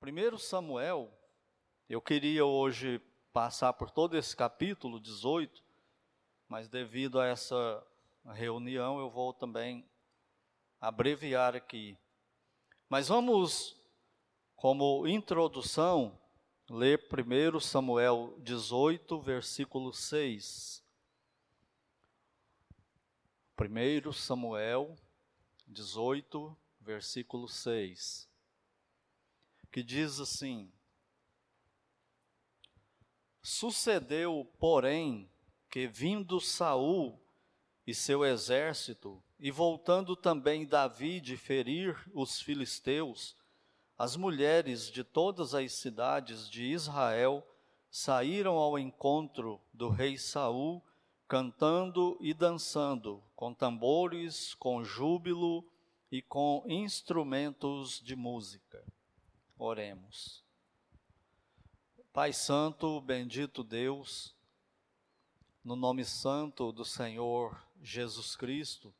Primeiro Samuel, eu queria hoje passar por todo esse capítulo 18, mas devido a essa reunião eu vou também abreviar aqui. Mas vamos, como introdução, ler primeiro Samuel 18, versículo 6. Primeiro Samuel 18, versículo 6 que diz assim: Sucedeu, porém, que vindo Saul e seu exército, e voltando também Davi de ferir os filisteus, as mulheres de todas as cidades de Israel saíram ao encontro do rei Saul, cantando e dançando, com tambores, com júbilo e com instrumentos de música. Oremos. Pai Santo, bendito Deus, no nome santo do Senhor Jesus Cristo,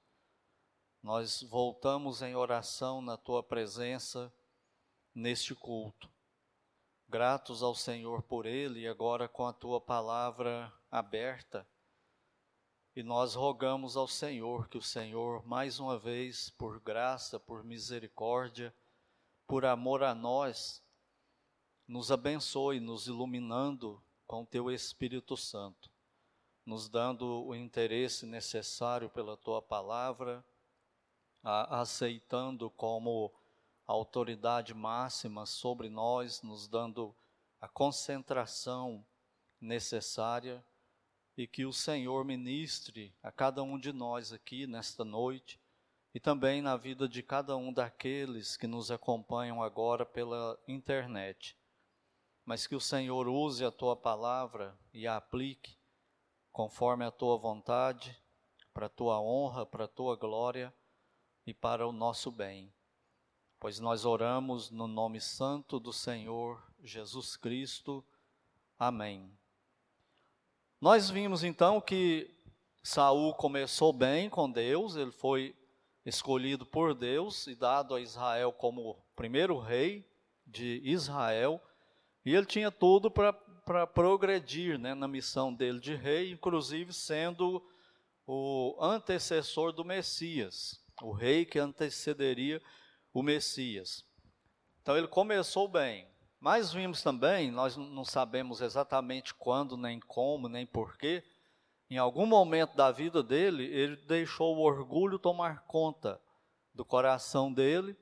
nós voltamos em oração na tua presença neste culto. Gratos ao Senhor por ele e agora com a tua palavra aberta. E nós rogamos ao Senhor que o Senhor, mais uma vez, por graça, por misericórdia, por amor a nós, nos abençoe, nos iluminando com teu Espírito Santo, nos dando o interesse necessário pela tua palavra, a, aceitando como autoridade máxima sobre nós, nos dando a concentração necessária e que o Senhor ministre a cada um de nós aqui nesta noite e também na vida de cada um daqueles que nos acompanham agora pela internet. Mas que o Senhor use a tua palavra e a aplique conforme a tua vontade, para a tua honra, para a tua glória e para o nosso bem. Pois nós oramos no nome santo do Senhor Jesus Cristo. Amém. Nós vimos então que Saul começou bem com Deus, ele foi escolhido por Deus e dado a Israel como primeiro rei de Israel, e ele tinha tudo para progredir né, na missão dele de rei, inclusive sendo o antecessor do Messias, o rei que antecederia o Messias. Então ele começou bem, mas vimos também, nós não sabemos exatamente quando, nem como, nem porquê, em algum momento da vida dele, ele deixou o orgulho tomar conta do coração dele,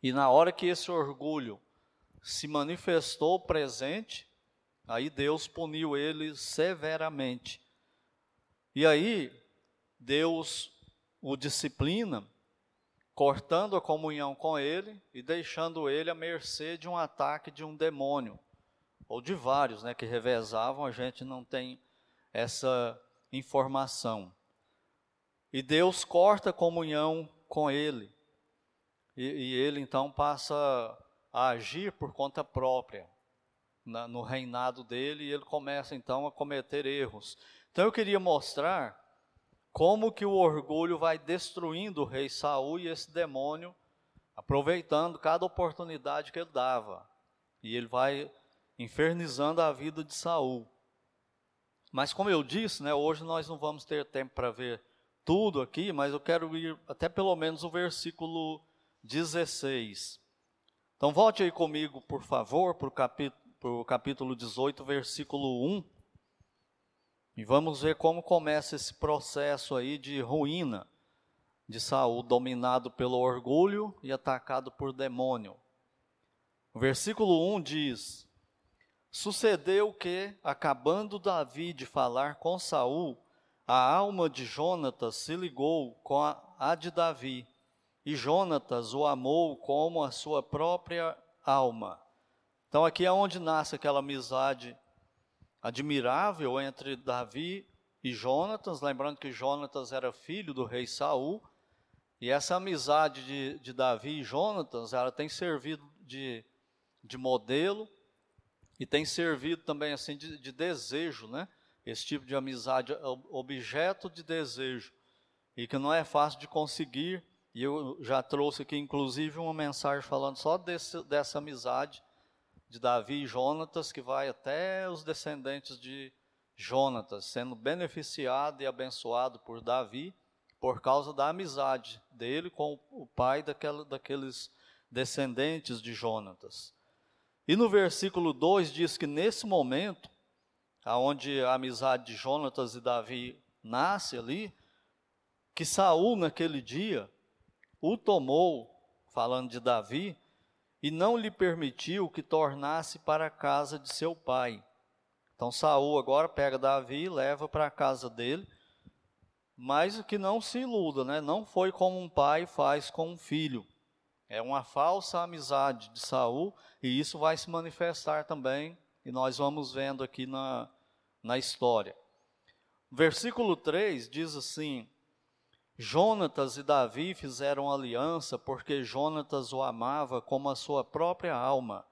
e na hora que esse orgulho se manifestou presente, aí Deus puniu ele severamente. E aí, Deus o disciplina, cortando a comunhão com ele e deixando ele à mercê de um ataque de um demônio, ou de vários, né, que revezavam, a gente não tem essa informação. E Deus corta a comunhão com ele. E, e ele então passa a agir por conta própria na, no reinado dele e ele começa então a cometer erros. Então eu queria mostrar como que o orgulho vai destruindo o rei Saul e esse demônio, aproveitando cada oportunidade que ele dava. E ele vai infernizando a vida de Saul. Mas como eu disse, né, hoje nós não vamos ter tempo para ver tudo aqui, mas eu quero ir até pelo menos o versículo 16. Então volte aí comigo, por favor, para o capítulo, capítulo 18, versículo 1. E vamos ver como começa esse processo aí de ruína de Saul, dominado pelo orgulho e atacado por demônio. O versículo 1 diz: Sucedeu que, acabando Davi de falar com Saul, a alma de Jonatas se ligou com a, de Davi, e Jonatas o amou como a sua própria alma. Então aqui é onde nasce aquela amizade admirável entre Davi e Jonatas, lembrando que Jonatas era filho do rei Saul, e essa amizade de, de Davi e Jonatas, ela tem servido de, de modelo e tem servido também assim de, de desejo, né? Esse tipo de amizade, é objeto de desejo, e que não é fácil de conseguir. E eu já trouxe aqui, inclusive, uma mensagem falando só desse, dessa amizade de Davi e Jonatas, que vai até os descendentes de Jonatas, sendo beneficiado e abençoado por Davi por causa da amizade dele com o pai daquela, daqueles descendentes de Jonatas. E no versículo 2 diz que nesse momento, aonde a amizade de Jonatas e Davi nasce ali, que Saul naquele dia o tomou, falando de Davi, e não lhe permitiu que tornasse para a casa de seu pai. Então Saul agora pega Davi e leva para a casa dele, mas que não se iluda, né? Não foi como um pai faz com um filho. É uma falsa amizade de Saul e isso vai se manifestar também e nós vamos vendo aqui na, na história. Versículo 3 diz assim: Jonatas e Davi fizeram aliança porque Jonatas o amava como a sua própria alma.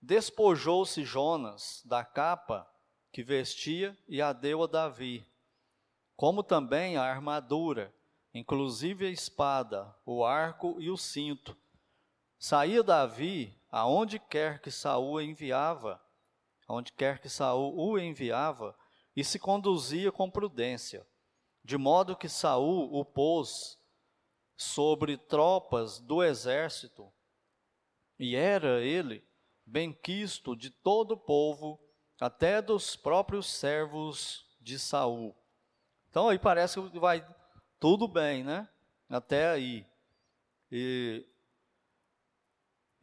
Despojou-se Jonas da capa que vestia e a deu a Davi, como também a armadura inclusive a espada, o arco e o cinto. Saía Davi aonde quer que Saul enviava, aonde quer que Saul o enviava, e se conduzia com prudência, de modo que Saul o pôs sobre tropas do exército, e era ele benquisto de todo o povo, até dos próprios servos de Saul. Então aí parece que vai tudo bem, né? Até aí. E,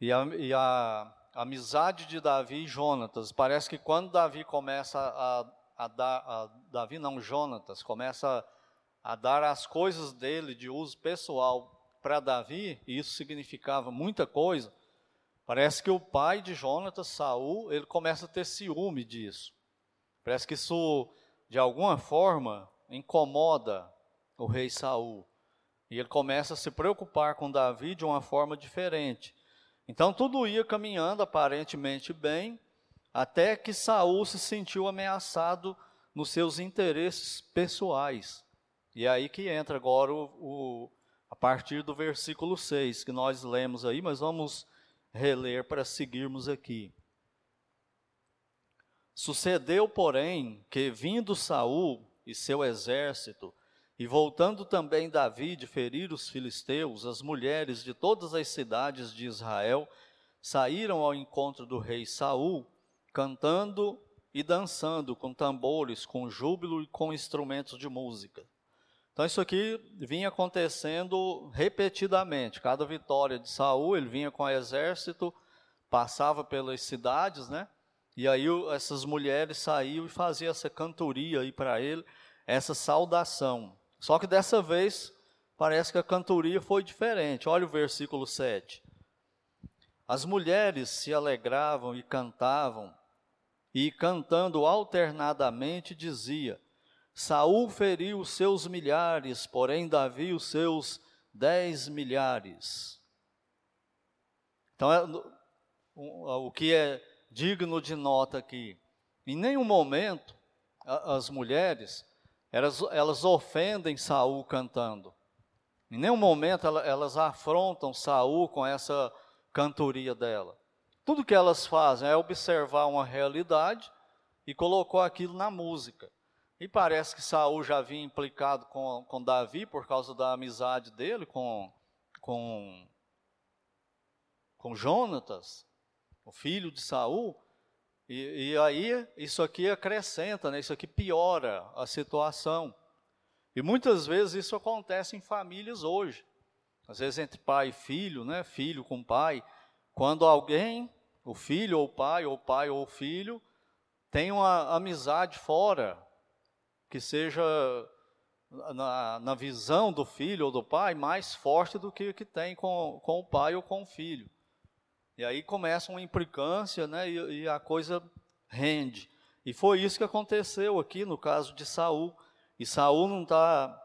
e, a, e a, amizade de Davi e Jonatas, parece que quando Davi começa a, a dar, Davi não, Jonatas, começa a dar as coisas dele de uso pessoal para Davi, e isso significava muita coisa, parece que o pai de Jonatas, Saul, ele começa a ter ciúme disso. Parece que isso, de alguma forma, incomoda o rei Saul. E ele começa a se preocupar com Davi de uma forma diferente. Então tudo ia caminhando aparentemente bem, até que Saul se sentiu ameaçado nos seus interesses pessoais. E é aí que entra agora o, o, a partir do versículo 6, que nós lemos aí, mas vamos reler para seguirmos aqui. Sucedeu, porém, que vindo Saul e seu exército e voltando também Davi de ferir os filisteus, as mulheres de todas as cidades de Israel saíram ao encontro do rei Saul, cantando e dançando com tambores, com júbilo e com instrumentos de música. Então isso aqui vinha acontecendo repetidamente. Cada vitória de Saul, ele vinha com o exército, passava pelas cidades, né? E aí essas mulheres saíam e faziam essa cantoria aí para ele, essa saudação. Só que dessa vez parece que a cantoria foi diferente. Olha o versículo 7. As mulheres se alegravam e cantavam, e cantando alternadamente dizia: Saul feriu seus milhares, porém Davi os seus dez milhares. Então, é, o que é digno de nota aqui, em nenhum momento as mulheres elas, elas ofendem Saul cantando. Em nenhum momento elas afrontam Saul com essa cantoria dela. Tudo que elas fazem é observar uma realidade e colocou aquilo na música. E parece que Saul já vinha implicado com, com Davi por causa da amizade dele com, com, com Jonatas, o filho de Saul. E, e, aí, isso aqui acrescenta, né? isso aqui piora a situação. E muitas vezes isso acontece em famílias hoje. Às vezes entre pai e filho, né? filho com pai. Quando alguém, o filho ou o pai, ou o pai ou o filho, tem uma amizade fora, que seja na, na visão do filho ou do pai mais forte do que que tem com, com o pai ou com o filho. E aí começa uma implicância, né? E, e, a coisa rende. E foi isso que aconteceu aqui no caso de Saul. E Saul não está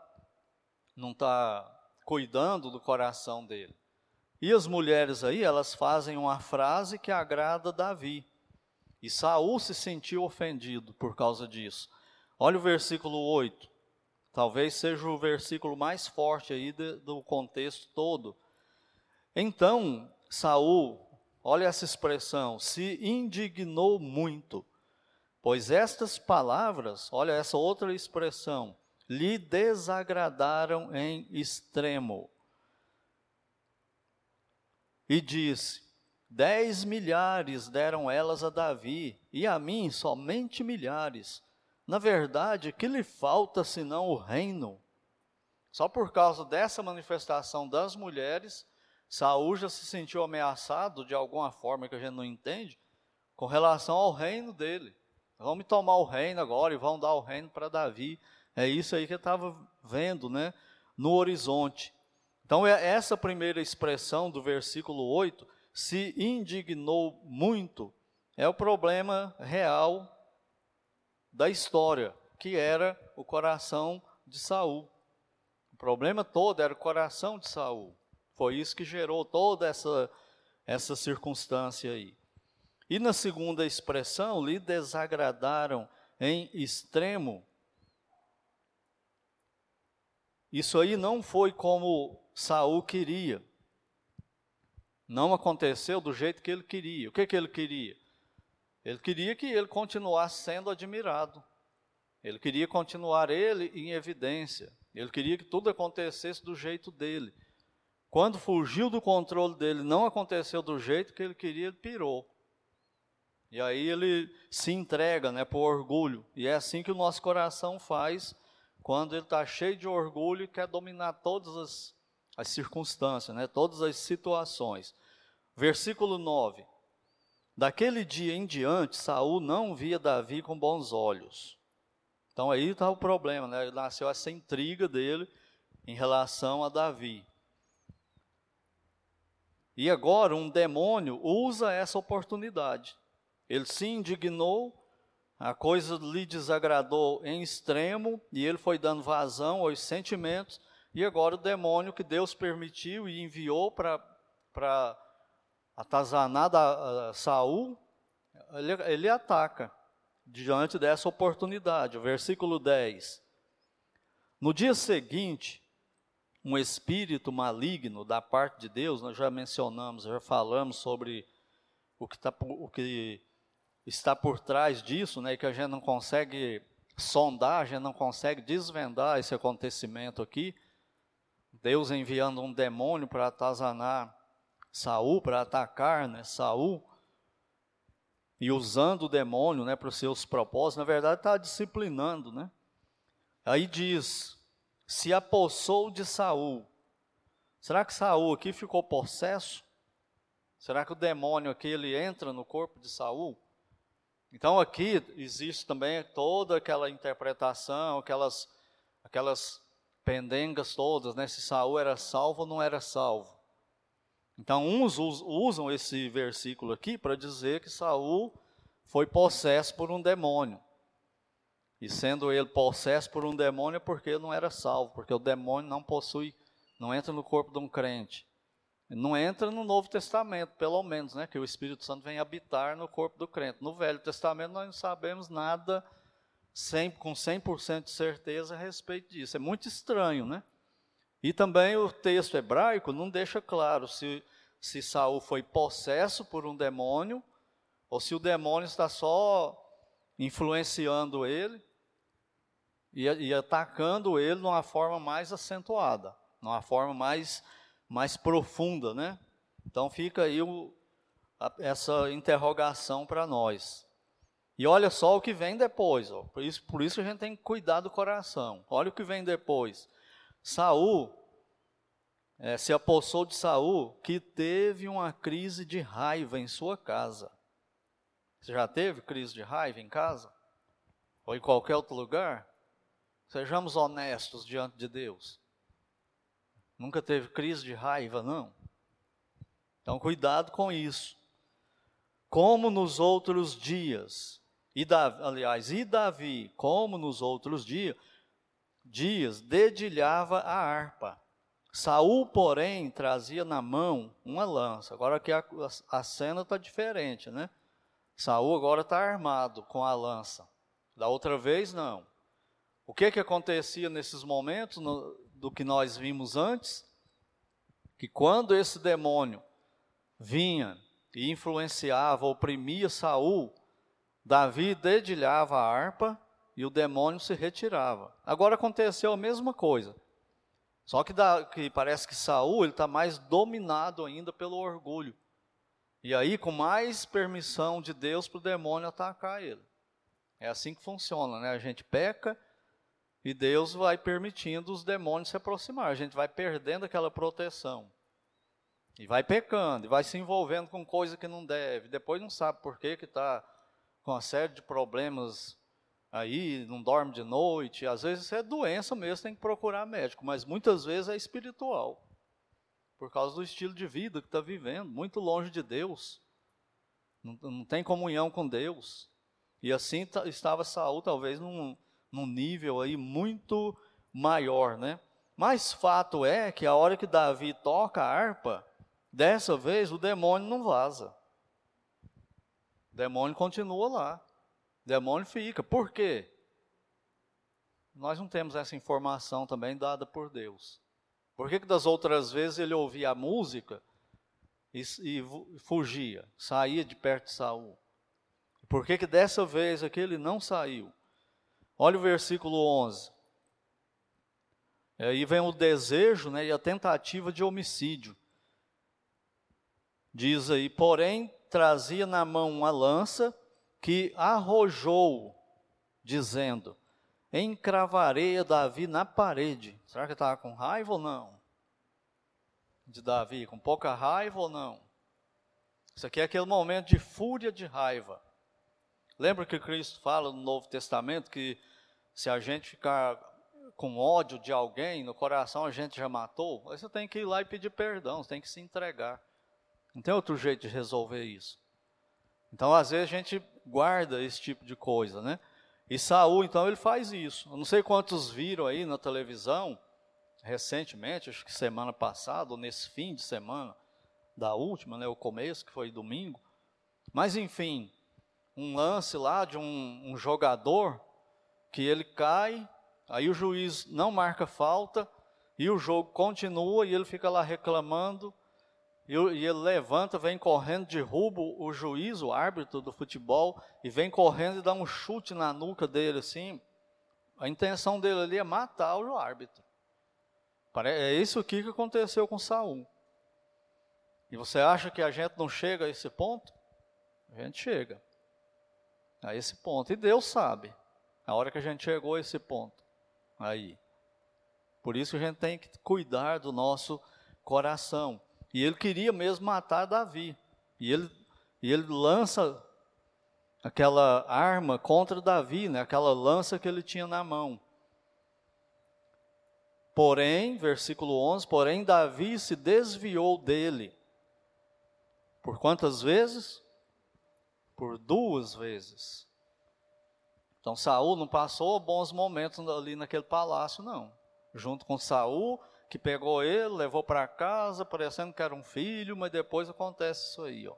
não tá cuidando do coração dele. E as mulheres aí, elas fazem uma frase que agrada Davi. E Saul se sentiu ofendido por causa disso. Olha o versículo 8. Talvez seja o versículo mais forte aí de, do contexto todo. Então, Saul olha essa expressão, se indignou muito, pois estas palavras, olha essa outra expressão, lhe desagradaram em extremo. E disse: Dez milhares deram elas a Davi, e a mim somente milhares. Na verdade, que lhe falta senão o reino? Só por causa dessa manifestação das mulheres, Saúl já se sentiu ameaçado de alguma forma que a gente não entende, com relação ao reino dele. Vamos tomar o reino agora e vão dar o reino para Davi. É isso aí que eu estava vendo, né, no horizonte. Então, é essa primeira expressão do versículo 8, se indignou muito, é o problema real da história, que era o coração de Saul. O problema todo era o coração de Saul. Foi isso que gerou toda essa, essa circunstância aí. E na segunda expressão, lhe desagradaram em extremo. Isso aí não foi como Saul queria. Não aconteceu do jeito que ele queria. O que, que ele queria? Ele queria que ele continuasse sendo admirado. Ele queria continuar ele em evidência. Ele queria que tudo acontecesse do jeito dele. Quando fugiu do controle dele, não aconteceu do jeito que ele queria, ele pirou. E aí ele se entrega né, por orgulho. E é assim que o nosso coração faz quando ele está cheio de orgulho e quer dominar todas as, as circunstâncias, né, todas as situações. Versículo 9. Daquele dia em diante, Saul não via Davi com bons olhos. Então aí está o problema, né? Nasceu essa intriga dele em relação a Davi. E agora um demônio usa essa oportunidade. Ele se indignou, a coisa lhe desagradou em extremo e ele foi dando vazão aos sentimentos. E agora o demônio que Deus permitiu e enviou para atazanar da, Saul, ele, ele ataca diante dessa oportunidade. O versículo 10. No dia seguinte, um espírito maligno da parte de Deus, nós já mencionamos, já falamos sobre o que, tá, o que está por trás disso, né, que a gente não consegue sondar, a gente não consegue desvendar esse acontecimento aqui. Deus enviando um demônio para atazanar Saul, para atacar né, Saul, e usando o demônio né, para os seus propósitos, na verdade está disciplinando. Né? Aí diz, se apossou de Saul. Será que Saul aqui ficou possesso? Será que o demônio aqui ele entra no corpo de Saul? Então aqui existe também toda aquela interpretação, aquelas aquelas pendengas todas, né? Se Saul era salvo ou não era salvo. Então uns usam esse versículo aqui para dizer que Saul foi possesso por um demônio. E sendo ele possesso por um demônio, é porque não era salvo, porque o demônio não possui, não entra no corpo de um crente. Não entra no Novo Testamento, pelo menos, né? Que o Espírito Santo vem habitar no corpo do crente. No Velho Testamento nós não sabemos nada 100, com 100% de certeza a respeito disso. É muito estranho, né? E também o texto hebraico não deixa claro se, se Saul foi possesso por um demônio ou se o demônio está só influenciando ele e, e atacando ele de uma forma mais acentuada, de uma forma mais, mais profunda, né? Então fica aí o, a, essa interrogação para nós. E olha só o que vem depois, ó. Por, isso, por isso a gente tem que cuidar do coração. Olha o que vem depois. Saul é, se apossou de Saul, que teve uma crise de raiva em sua casa. Você já teve crise de raiva em casa? Ou em qualquer outro lugar? Sejamos honestos diante de Deus. Nunca teve crise de raiva, não? Então, cuidado com isso. Como nos outros dias, e Davi, aliás, e Davi, como nos outros dias, dias dedilhava a harpa. Saul, porém, trazia na mão uma lança. Agora aqui a, a cena está diferente, né? Saul agora está armado com a lança. Da outra vez, não. O que, que acontecia nesses momentos no, do que nós vimos antes? Que quando esse demônio vinha e influenciava, oprimia Saul, Davi dedilhava a harpa e o demônio se retirava. Agora aconteceu a mesma coisa. Só que, da, que parece que Saul está mais dominado ainda pelo orgulho. E aí, com mais permissão de Deus para o demônio atacar ele. É assim que funciona, né? A gente peca e Deus vai permitindo os demônios se aproximar. A gente vai perdendo aquela proteção. E vai pecando, e vai se envolvendo com coisa que não deve. Depois não sabe por que está com uma série de problemas aí, não dorme de noite. Às vezes é doença mesmo, tem que procurar médico, mas muitas vezes é espiritual. Por causa do estilo de vida que está vivendo, muito longe de Deus. Não, não, tem comunhão com Deus. E assim estava Saul, talvez num, num nível aí muito maior, né? Mas fato é que a hora que Davi toca a harpa, dessa vez o demônio não vaza. O demônio continua lá. O demônio fica. Por quê? Nós não temos essa informação também dada por Deus. Por que, que das outras vezes ele ouvia a música e, e fugia, saía de perto de Saul? Por que, que dessa vez aqui ele não saiu? Olha o versículo 11. Aí vem o desejo né, e a tentativa de homicídio. Diz aí, porém, trazia na mão uma lança que arrojou, dizendo: Encravarei Davi na parede. Será que estava com raiva ou não? De Davi, com pouca raiva ou não? Isso aqui é aquele momento de fúria de raiva. Lembra que Cristo fala no Novo Testamento que se a gente ficar com ódio de alguém no coração, a gente já matou? Aí você tem que ir lá e pedir perdão, você tem que se entregar. Não tem outro jeito de resolver isso. Então, às vezes, a gente guarda esse tipo de coisa, né? E Saul, então, ele faz isso. Eu não sei quantos viram aí na televisão, recentemente, acho que semana passada, ou nesse fim de semana, da última, né, o começo, que foi domingo. Mas, enfim, um lance lá de um, um jogador que ele cai, aí o juiz não marca falta, e o jogo continua, e ele fica lá reclamando, e, ele levanta, vem correndo, derruba o juiz, o árbitro do futebol, e vem correndo e dá um chute na nuca dele, assim. A intenção dele ali é matar o árbitro. É isso aqui que aconteceu com Saul. E você acha que a gente não chega a esse ponto? A gente chega a esse ponto. E Deus sabe a hora que a gente chegou a esse ponto. Aí. Por isso a gente tem que cuidar do nosso coração. E ele queria mesmo matar Davi. E ele, e ele lança aquela arma contra Davi, né? aquela lança que ele tinha na mão. Porém, versículo 11: Porém, Davi se desviou dele. Por quantas vezes? Por duas vezes. Então, Saul não passou bons momentos ali naquele palácio, não. Junto com Saul, que pegou ele, levou para casa, parecendo que era um filho, mas depois acontece isso aí, ó.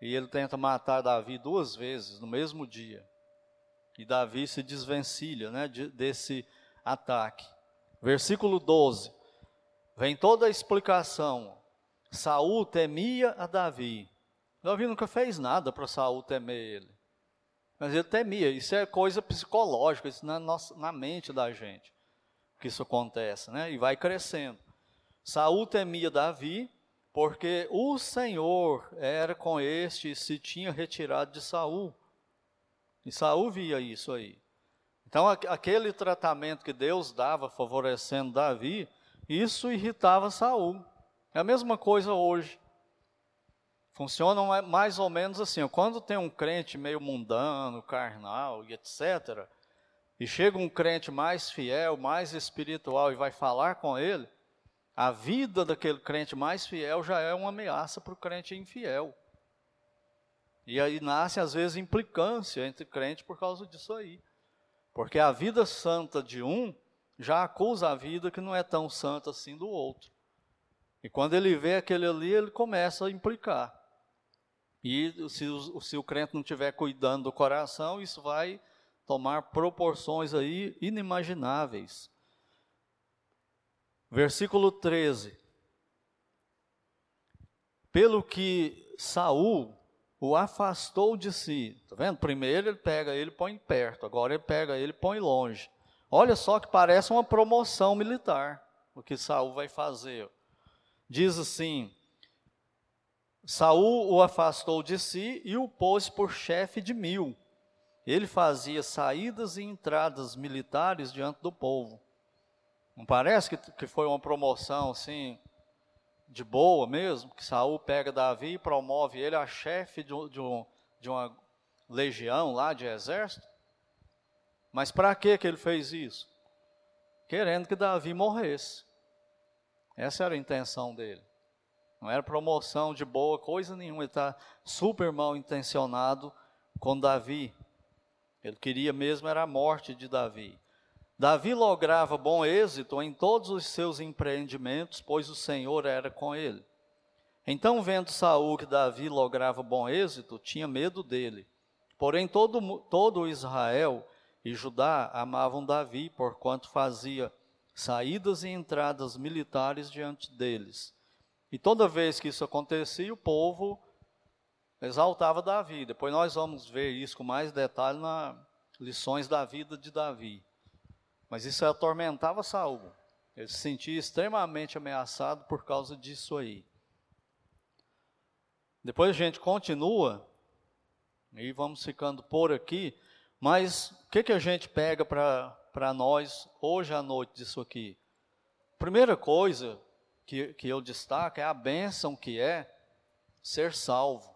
E ele tenta matar Davi duas vezes no mesmo dia. E Davi se desvencilha, né, de, desse ataque. Versículo 12. Vem toda a explicação. Saul temia a Davi. Davi nunca fez nada para Saul temer ele. Mas ele temia. Isso é coisa psicológica, isso na, nossa, na mente da gente que isso acontece, né? E vai crescendo. Saul temia Davi, porque o Senhor era com este e se tinha retirado de Saul. E Saul via isso aí. Então, aquele tratamento que Deus dava favorecendo Davi, isso irritava Saul. É a mesma coisa hoje. Funciona mais ou menos assim. Quando tem um crente meio mundano, carnal e etc., e chega um crente mais fiel, mais espiritual e vai falar com ele, a vida daquele crente mais fiel já é uma ameaça para o crente infiel. E aí nasce, às vezes, implicância entre crentes por causa disso aí. Porque a vida santa de um já acusa a vida que não é tão santa assim do outro. E quando ele vê aquele ali, ele começa a implicar. E se o, se o crente não estiver cuidando do coração, isso vai tomar proporções aí inimagináveis. Versículo 13. Pelo que Saul o afastou de si. Tá vendo? Primeiro ele pega ele põe perto, agora ele pega ele põe longe. Olha só que parece uma promoção militar o que Saul vai fazer. Diz assim: Saul o afastou de si e o pôs por chefe de mil. Ele fazia saídas e entradas militares diante do povo. Não parece que, que foi uma promoção assim de boa mesmo, que Saul pega Davi e promove ele a chefe de, de, um, de uma legião lá de exército. Mas para que que ele fez isso? Querendo que Davi morresse. Essa era a intenção dele. Não era promoção de boa coisa nenhuma, ele está super mal intencionado com Davi. Ele queria mesmo era a morte de Davi. Davi lograva bom êxito em todos os seus empreendimentos, pois o Senhor era com ele. Então, vendo Saul que Davi lograva bom êxito, tinha medo dele. Porém, todo, todo Israel e Judá amavam Davi, porquanto fazia saídas e entradas militares diante deles. E toda vez que isso acontecia, o povo exaltava Davi. Depois nós vamos ver isso com mais detalhe nas lições da vida de Davi. Mas isso atormentava Saul. Ele se sentia extremamente ameaçado por causa disso aí. Depois a gente continua e vamos ficando por aqui. Mas o que, que a gente pega para nós hoje à noite disso aqui? Primeira coisa que, que eu destaco é a bênção que é ser salvo.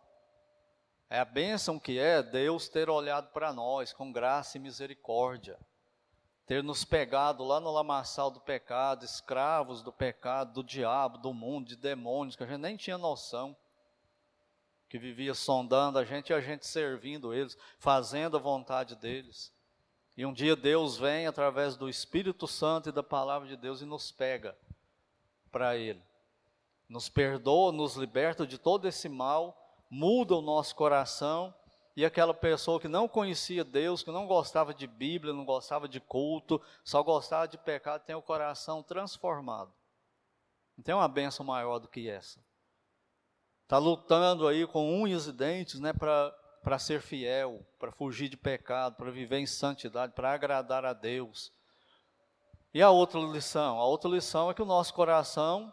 É a bênção que é Deus ter olhado para nós com graça e misericórdia ter nos pegado lá no lamaçal do pecado, escravos do pecado, do diabo, do mundo, de demônios, que a gente nem tinha noção, que vivia sondando a gente e a gente servindo eles, fazendo a vontade deles. E um dia Deus vem através do Espírito Santo e da palavra de Deus e nos pega para Ele. Nos perdoa, nos liberta de todo esse mal, muda o nosso coração e aquela pessoa que não conhecia Deus, que não gostava de Bíblia, não gostava de culto, só gostava de pecado, tem o coração transformado. Não tem uma benção maior do que essa. Está lutando aí com unhas e dentes né, para ser fiel, para fugir de pecado, para viver em santidade, para agradar a Deus. E a outra lição? A outra lição é que o nosso coração,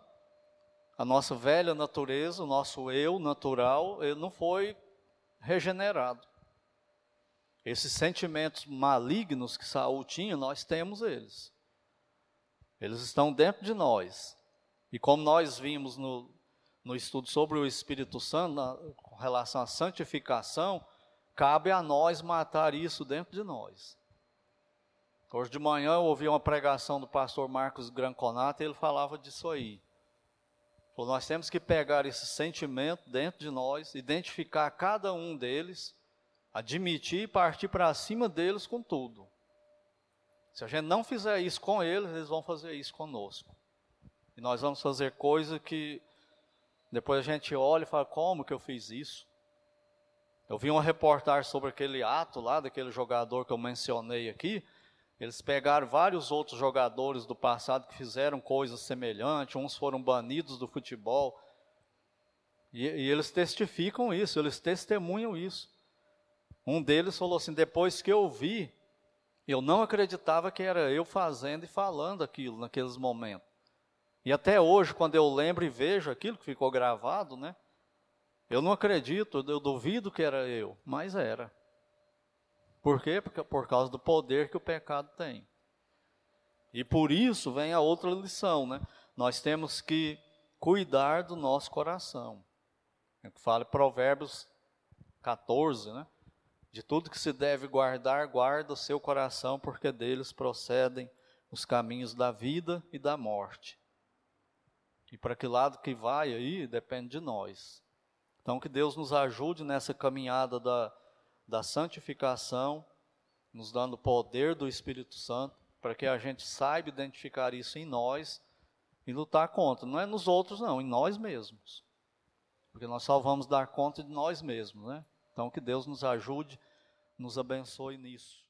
a nossa velha natureza, o nosso eu natural, ele não foi regenerado. Esses sentimentos malignos que Saul tinha, nós temos eles. Eles estão dentro de nós. E como nós vimos no, no estudo sobre o Espírito Santo, na, com relação à santificação, cabe a nós matar isso dentro de nós. Hoje de manhã eu ouvi uma pregação do pastor Marcos Granconato e ele falava disso aí. Nós temos que pegar esse sentimento dentro de nós, identificar cada um deles, admitir e partir para cima deles com tudo. Se a gente não fizer isso com eles, eles vão fazer isso conosco. E nós vamos fazer coisa que depois a gente olha e fala: como que eu fiz isso? Eu vi uma reportagem sobre aquele ato lá, daquele jogador que eu mencionei aqui. Eles pegaram vários outros jogadores do passado que fizeram coisas semelhantes, uns foram banidos do futebol. E, e, eles testificam isso, eles testemunham isso. Um deles falou assim: depois que eu vi, eu não acreditava que era eu fazendo e falando aquilo naqueles momentos. E até hoje, quando eu lembro e vejo aquilo que ficou gravado, né? Eu não acredito, eu duvido que era eu, mas era. Por quê? Porque, por causa do poder que o pecado tem. E por isso vem a outra lição, né? Nós temos que cuidar do nosso coração. É fala Provérbios 14, né? De tudo que se deve guardar, guarda o seu coração, porque deles procedem os caminhos da vida e da morte. E para que lado que vai aí, depende de nós. Então, que Deus nos ajude nessa caminhada da, da santificação, nos dando o poder do Espírito Santo, para que a gente saiba identificar isso em nós e lutar contra. Não é nos outros, não, em nós mesmos. Porque nós só vamos dar conta de nós mesmos, né? Então que Deus nos ajude, nos abençoe nisso.